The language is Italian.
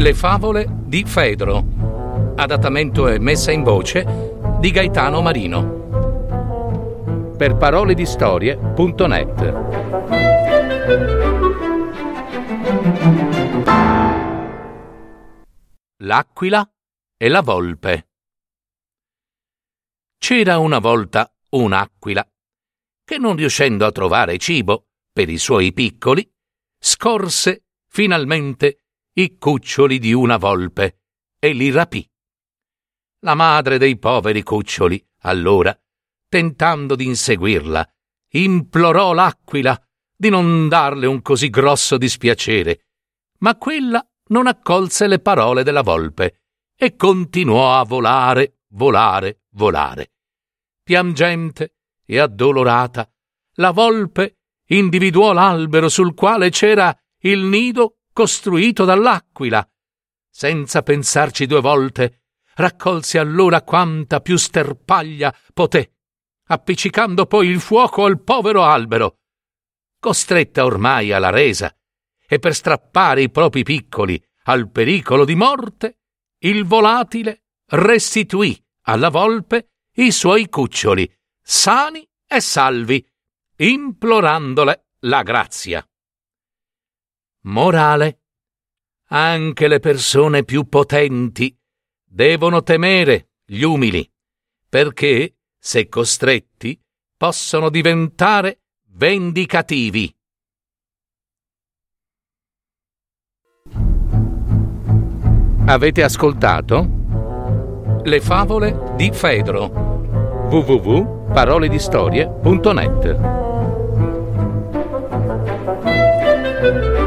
Le favole di Fedro. Adattamento e messa in voce di Gaetano Marino. Per parole di storie.net. L'aquila e la volpe. C'era una volta un'aquila che non riuscendo a trovare cibo per i suoi piccoli, scorse finalmente i cuccioli di una volpe e li rapì. La madre dei poveri cuccioli, allora, tentando di inseguirla, implorò l'aquila di non darle un così grosso dispiacere, ma quella non accolse le parole della volpe e continuò a volare, volare, volare. Piangente e addolorata, la volpe individuò l'albero sul quale c'era il nido costruito dall'aquila. Senza pensarci due volte, raccolse allora quanta più sterpaglia poté, appiccicando poi il fuoco al povero albero. Costretta ormai alla resa, e per strappare i propri piccoli al pericolo di morte, il volatile restituì alla volpe i suoi cuccioli, sani e salvi, implorandole la grazia. Morale. Anche le persone più potenti devono temere gli umili, perché, se costretti, possono diventare vendicativi. Avete ascoltato? Le favole di Fedro www.paroledistorie.net